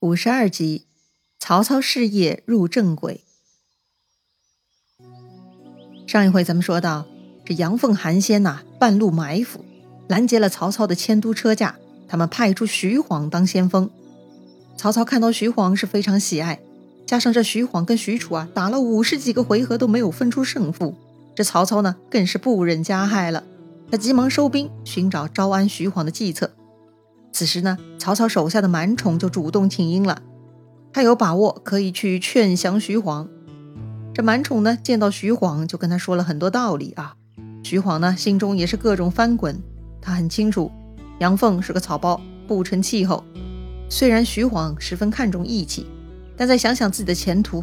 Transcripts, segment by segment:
五十二集，曹操事业入正轨。上一回咱们说到，这杨奉、韩先呐，半路埋伏，拦截了曹操的迁都车驾。他们派出徐晃当先锋。曹操看到徐晃是非常喜爱，加上这徐晃跟许褚啊打了五十几个回合都没有分出胜负，这曹操呢更是不忍加害了。他急忙收兵，寻找招安徐晃的计策。此时呢，曹操手下的满宠就主动请缨了。他有把握可以去劝降徐晃。这满宠呢，见到徐晃就跟他说了很多道理啊。徐晃呢，心中也是各种翻滚。他很清楚，杨凤是个草包，不成气候。虽然徐晃十分看重义气，但再想想自己的前途，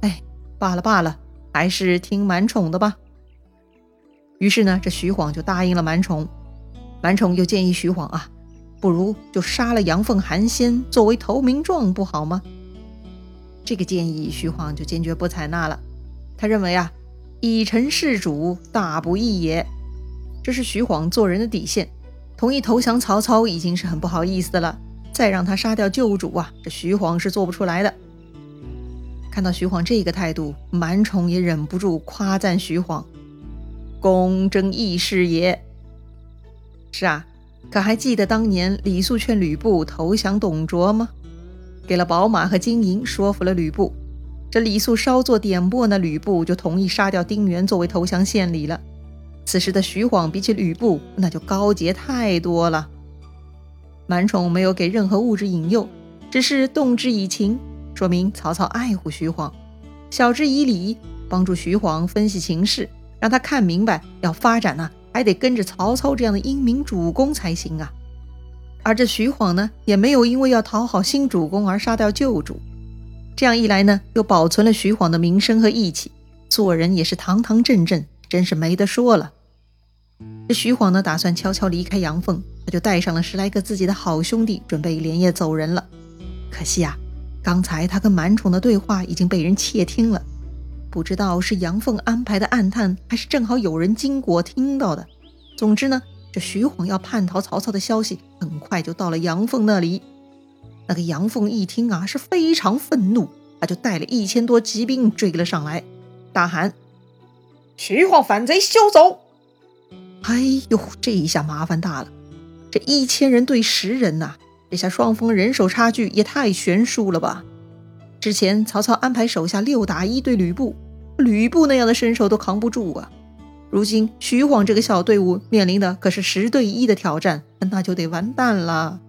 哎，罢了罢了，还是听满宠的吧。于是呢，这徐晃就答应了满宠。满宠又建议徐晃啊。不如就杀了杨凤、韩先作为投名状，不好吗？这个建议徐晃就坚决不采纳了。他认为啊，以臣事主，大不义也。这是徐晃做人的底线。同意投降曹操已经是很不好意思的了，再让他杀掉旧主啊，这徐晃是做不出来的。看到徐晃这个态度，满宠也忍不住夸赞徐晃：“公正义士也。”是啊。可还记得当年李肃劝吕布投降董卓吗？给了宝马和金银，说服了吕布。这李肃稍作点拨，那吕布就同意杀掉丁原作为投降献礼了。此时的徐晃比起吕布，那就高洁太多了。满宠没有给任何物质引诱，只是动之以情，说明曹操爱护徐晃；晓之以理，帮助徐晃分析情势，让他看明白要发展呢。还得跟着曹操这样的英明主公才行啊！而这徐晃呢，也没有因为要讨好新主公而杀掉旧主。这样一来呢，又保存了徐晃的名声和义气，做人也是堂堂正正，真是没得说了。这徐晃呢，打算悄悄离开阳凤，他就带上了十来个自己的好兄弟，准备连夜走人了。可惜啊，刚才他跟满宠的对话已经被人窃听了。不知道是杨凤安排的暗探，还是正好有人经过听到的。总之呢，这徐晃要叛逃曹操的消息很快就到了杨凤那里。那个杨凤一听啊，是非常愤怒，他就带了一千多骑兵追了上来，大喊：“徐晃反贼，休走！”哎呦，这一下麻烦大了，这一千人对十人呐，这下双方人手差距也太悬殊了吧？之前曹操安排手下六打一对吕布。吕布那样的身手都扛不住啊！如今徐晃这个小队伍面临的可是十对一的挑战，那就得完蛋了。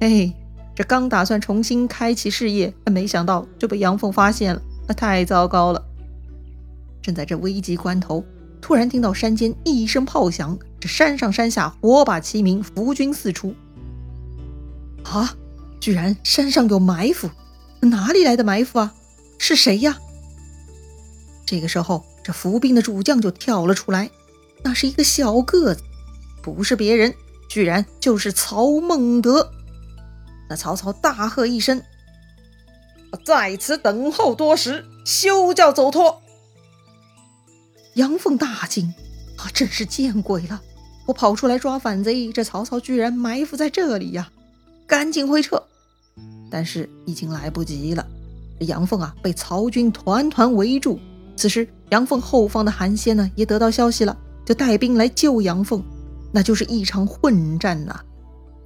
哎，这刚打算重新开启事业，没想到就被杨凤发现了，那太糟糕了。正在这危急关头，突然听到山间一声炮响，这山上山下火把齐鸣，伏军四出。啊！居然山上有埋伏，哪里来的埋伏啊？是谁呀？这个时候，这伏兵的主将就跳了出来，那是一个小个子，不是别人，居然就是曹孟德。那曹操大喝一声：“在此等候多时，休教走脱！”杨凤大惊：“啊，真是见鬼了！我跑出来抓反贼，这曹操居然埋伏在这里呀！赶紧回撤！”但是已经来不及了，杨凤啊，被曹军团团围住。此时，杨凤后方的韩先呢，也得到消息了，就带兵来救杨凤，那就是一场混战呐。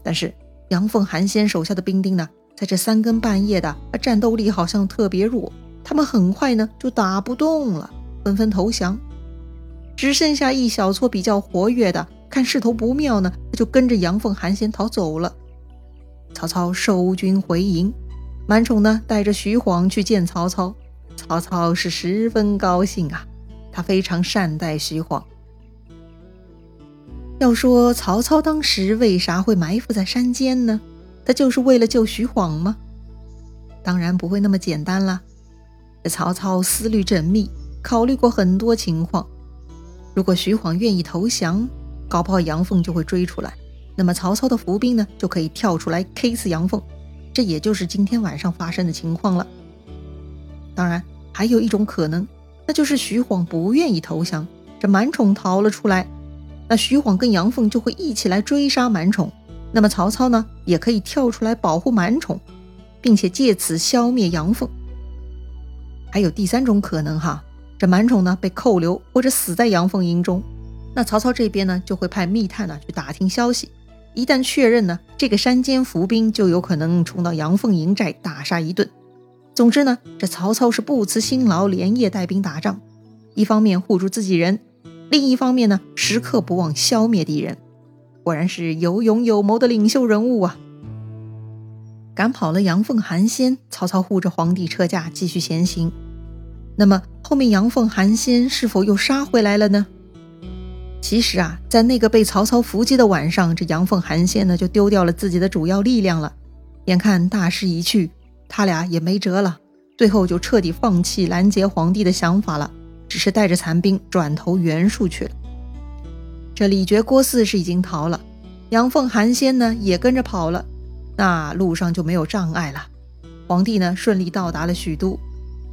但是，杨凤、韩先手下的兵丁呢，在这三更半夜的，战斗力好像特别弱，他们很快呢就打不动了，纷纷投降。只剩下一小撮比较活跃的，看势头不妙呢，就跟着杨凤、韩先逃走了。曹操收军回营，满宠呢带着徐晃去见曹操。曹操是十分高兴啊，他非常善待徐晃。要说曹操当时为啥会埋伏在山间呢？他就是为了救徐晃吗？当然不会那么简单啦。这曹操思虑缜密，考虑过很多情况。如果徐晃愿意投降，搞不好杨凤就会追出来，那么曹操的伏兵呢就可以跳出来 K 死杨凤。这也就是今天晚上发生的情况了。当然，还有一种可能，那就是徐晃不愿意投降，这满宠逃了出来，那徐晃跟杨凤就会一起来追杀满宠，那么曹操呢，也可以跳出来保护满宠，并且借此消灭杨凤。还有第三种可能哈，这满宠呢被扣留或者死在杨凤营中，那曹操这边呢就会派密探呢去打听消息。一旦确认呢，这个山间伏兵就有可能冲到杨凤营寨大杀一顿。总之呢，这曹操是不辞辛劳，连夜带兵打仗，一方面护住自己人，另一方面呢，时刻不忘消灭敌人。果然是有勇有谋的领袖人物啊！赶跑了杨凤、韩先，曹操护着皇帝车驾继续前行。那么后面杨凤、韩先是否又杀回来了呢？其实啊，在那个被曹操伏击的晚上，这杨凤、韩先呢就丢掉了自己的主要力量了。眼看大势已去，他俩也没辙了，最后就彻底放弃拦截皇帝的想法了，只是带着残兵转投袁术去了。这李傕、郭汜是已经逃了，杨凤、韩先呢也跟着跑了，那路上就没有障碍了。皇帝呢顺利到达了许都。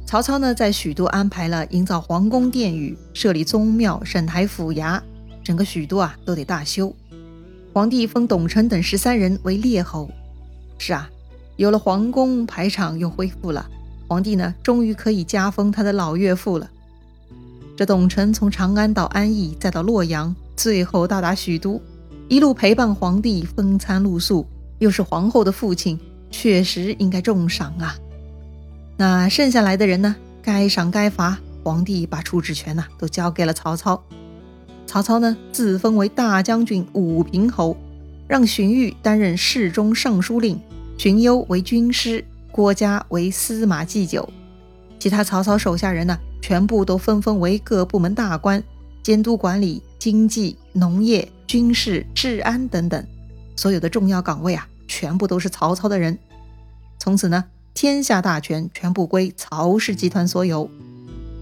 曹操呢在许都安排了营造皇宫殿宇，设立宗庙、审台、府衙。整个许都啊都得大修，皇帝封董承等十三人为列侯。是啊，有了皇宫，排场又恢复了，皇帝呢终于可以加封他的老岳父了。这董承从长安到安邑，再到洛阳，最后到达许都，一路陪伴皇帝风餐露宿，又是皇后的父亲，确实应该重赏啊。那剩下来的人呢，该赏该罚，皇帝把处置权呢都交给了曹操。曹操呢，自封为大将军、武平侯，让荀彧担任侍中、尚书令，荀攸为军师，郭嘉为司马祭酒。其他曹操手下人呢，全部都分封为各部门大官，监督管理经济、农业、军事、治安等等，所有的重要岗位啊，全部都是曹操的人。从此呢，天下大权全部归曹氏集团所有，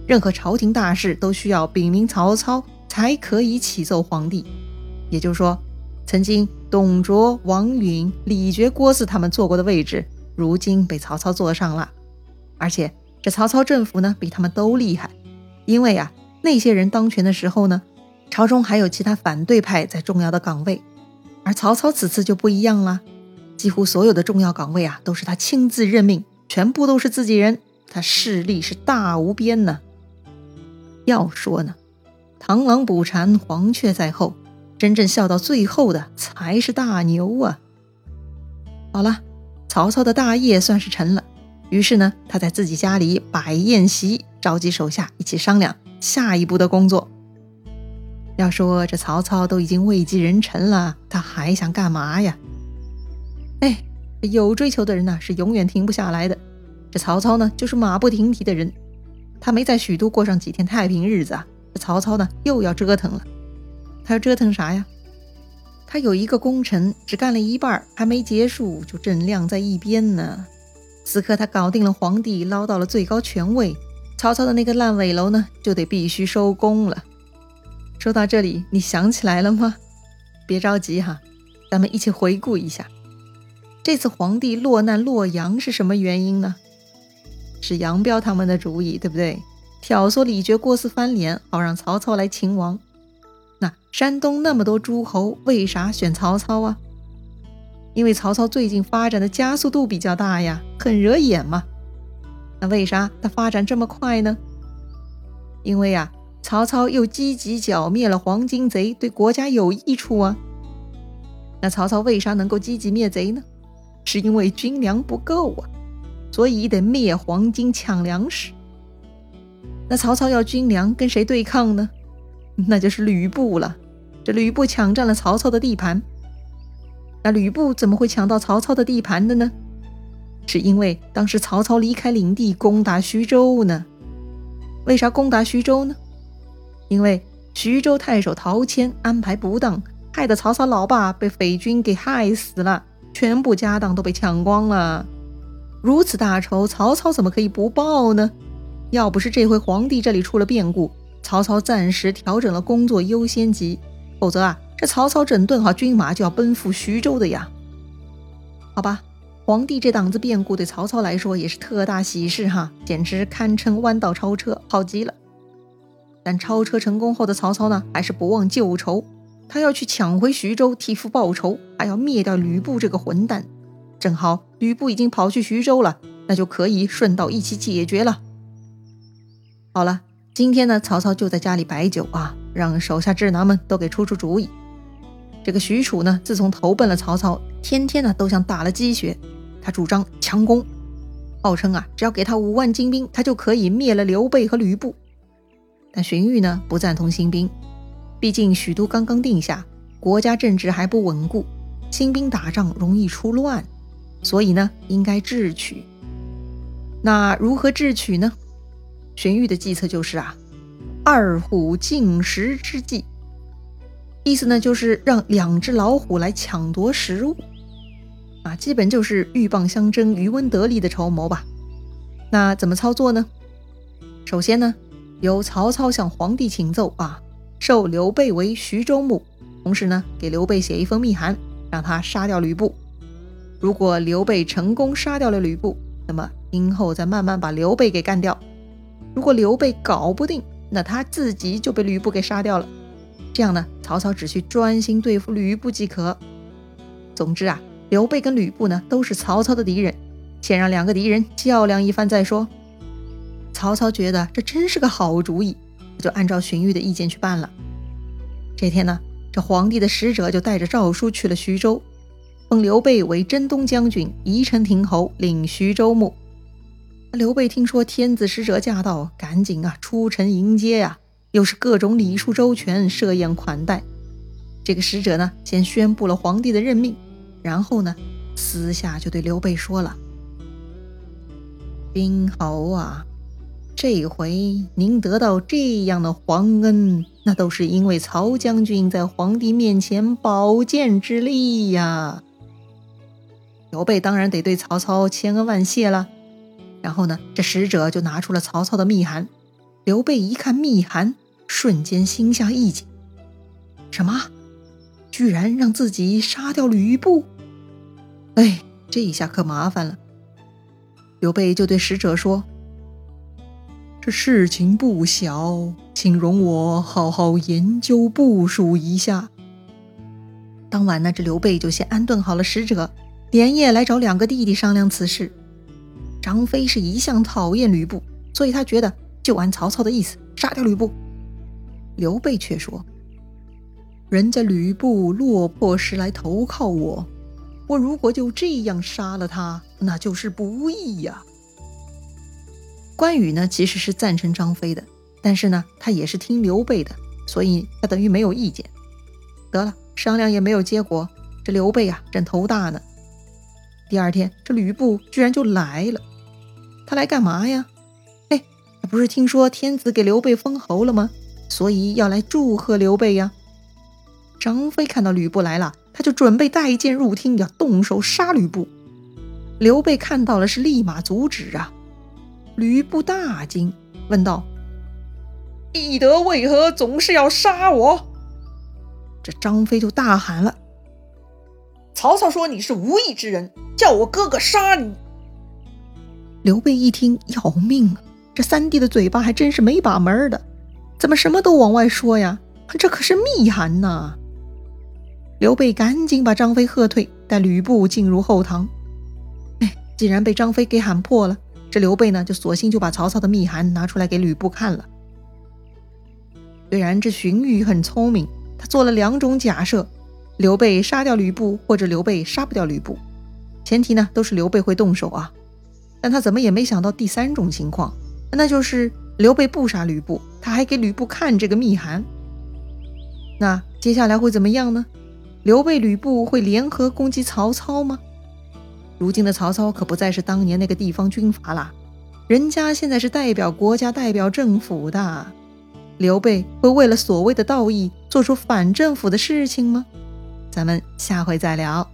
任何朝廷大事都需要禀明曹操。才可以启奏皇帝，也就是说，曾经董卓、王允、李傕、郭汜他们坐过的位置，如今被曹操坐上了。而且这曹操政府呢，比他们都厉害，因为啊，那些人当权的时候呢，朝中还有其他反对派在重要的岗位，而曹操此次就不一样了，几乎所有的重要岗位啊，都是他亲自任命，全部都是自己人，他势力是大无边呢。要说呢。螳螂捕蝉，黄雀在后，真正笑到最后的才是大牛啊！好了，曹操的大业算是成了。于是呢，他在自己家里摆宴席，召集手下一起商量下一步的工作。要说这曹操都已经位极人臣了，他还想干嘛呀？哎，有追求的人呢，是永远停不下来的。这曹操呢，就是马不停蹄的人。他没在许都过上几天太平日子啊！这曹操呢，又要折腾了。他要折腾啥呀？他有一个功臣，只干了一半，还没结束，就正晾在一边呢。此刻他搞定了皇帝，捞到了最高权位，曹操的那个烂尾楼呢，就得必须收工了。说到这里，你想起来了吗？别着急哈，咱们一起回顾一下，这次皇帝落难洛阳是什么原因呢？是杨彪他们的主意，对不对？挑唆李傕、郭汜翻脸，好让曹操来擒王。那山东那么多诸侯，为啥选曹操啊？因为曹操最近发展的加速度比较大呀，很惹眼嘛。那为啥他发展这么快呢？因为呀，曹操又积极剿灭了黄巾贼，对国家有益处啊。那曹操为啥能够积极灭贼呢？是因为军粮不够啊，所以得灭黄巾抢粮食。那曹操要军粮，跟谁对抗呢？那就是吕布了。这吕布抢占了曹操的地盘。那吕布怎么会抢到曹操的地盘的呢？是因为当时曹操离开领地攻打徐州呢。为啥攻打徐州呢？因为徐州太守陶谦安排不当，害得曹操老爸被匪军给害死了，全部家当都被抢光了。如此大仇，曹操怎么可以不报呢？要不是这回皇帝这里出了变故，曹操暂时调整了工作优先级，否则啊，这曹操整顿好军马就要奔赴徐州的呀。好吧，皇帝这档子变故对曹操来说也是特大喜事哈，简直堪称弯道超车，好极了。但超车成功后的曹操呢，还是不忘旧仇，他要去抢回徐州，替父报仇，还要灭掉吕布这个混蛋。正好吕布已经跑去徐州了，那就可以顺道一起解决了。好了，今天呢，曹操就在家里摆酒啊，让手下智囊们都给出出主意。这个许褚呢，自从投奔了曹操，天天呢都像打了鸡血。他主张强攻，号称啊，只要给他五万精兵，他就可以灭了刘备和吕布。但荀彧呢，不赞同新兵，毕竟许都刚刚定下，国家政治还不稳固。新兵打仗容易出乱，所以呢，应该智取。那如何智取呢？荀彧的计策就是啊，二虎竞食之计。意思呢，就是让两只老虎来抢夺食物，啊，基本就是鹬蚌相争、渔翁得利的筹谋吧。那怎么操作呢？首先呢，由曹操向皇帝请奏啊，授刘备为徐州牧，同时呢，给刘备写一封密函。让他杀掉吕布。如果刘备成功杀掉了吕布，那么今后再慢慢把刘备给干掉。如果刘备搞不定，那他自己就被吕布给杀掉了。这样呢，曹操只需专心对付吕布即可。总之啊，刘备跟吕布呢都是曹操的敌人，先让两个敌人较量一番再说。曹操觉得这真是个好主意，就按照荀彧的意见去办了。这天呢。这皇帝的使者就带着诏书去了徐州，封刘备为征东将军、宜城亭侯，领徐州牧。刘备听说天子使者驾到，赶紧啊出城迎接呀，又是各种礼数周全，设宴款待。这个使者呢，先宣布了皇帝的任命，然后呢，私下就对刘备说了：“兵侯啊。”这回您得到这样的皇恩，那都是因为曹将军在皇帝面前保荐之力呀。刘备当然得对曹操千恩万谢了。然后呢，这使者就拿出了曹操的密函。刘备一看密函，瞬间心下一紧：什么？居然让自己杀掉吕布？哎，这一下可麻烦了。刘备就对使者说。这事情不小，请容我好好研究部署一下。当晚呢，这刘备就先安顿好了使者，连夜来找两个弟弟商量此事。张飞是一向讨厌吕布，所以他觉得就按曹操的意思杀掉吕布。刘备却说：“人家吕布落魄时来投靠我，我如果就这样杀了他，那就是不义呀。”关羽呢，其实是赞成张飞的，但是呢，他也是听刘备的，所以他等于没有意见。得了，商量也没有结果，这刘备啊，正头大呢。第二天，这吕布居然就来了，他来干嘛呀？哎，不是听说天子给刘备封侯了吗？所以要来祝贺刘备呀。张飞看到吕布来了，他就准备带剑入厅，要动手杀吕布。刘备看到了，是立马阻止啊。吕布大惊，问道：“翼德为何总是要杀我？”这张飞就大喊了：“曹操说你是无义之人，叫我哥哥杀你。”刘备一听要命啊！这三弟的嘴巴还真是没把门的，怎么什么都往外说呀？这可是密函呐！刘备赶紧把张飞喝退，带吕布进入后堂。哎，既然被张飞给喊破了。这刘备呢，就索性就把曹操的密函拿出来给吕布看了。虽然这荀彧很聪明，他做了两种假设：刘备杀掉吕布，或者刘备杀不掉吕布。前提呢，都是刘备会动手啊。但他怎么也没想到第三种情况，那就是刘备不杀吕布，他还给吕布看这个密函。那接下来会怎么样呢？刘备、吕布会联合攻击曹操吗？如今的曹操可不再是当年那个地方军阀了，人家现在是代表国家、代表政府的。刘备会为了所谓的道义做出反政府的事情吗？咱们下回再聊。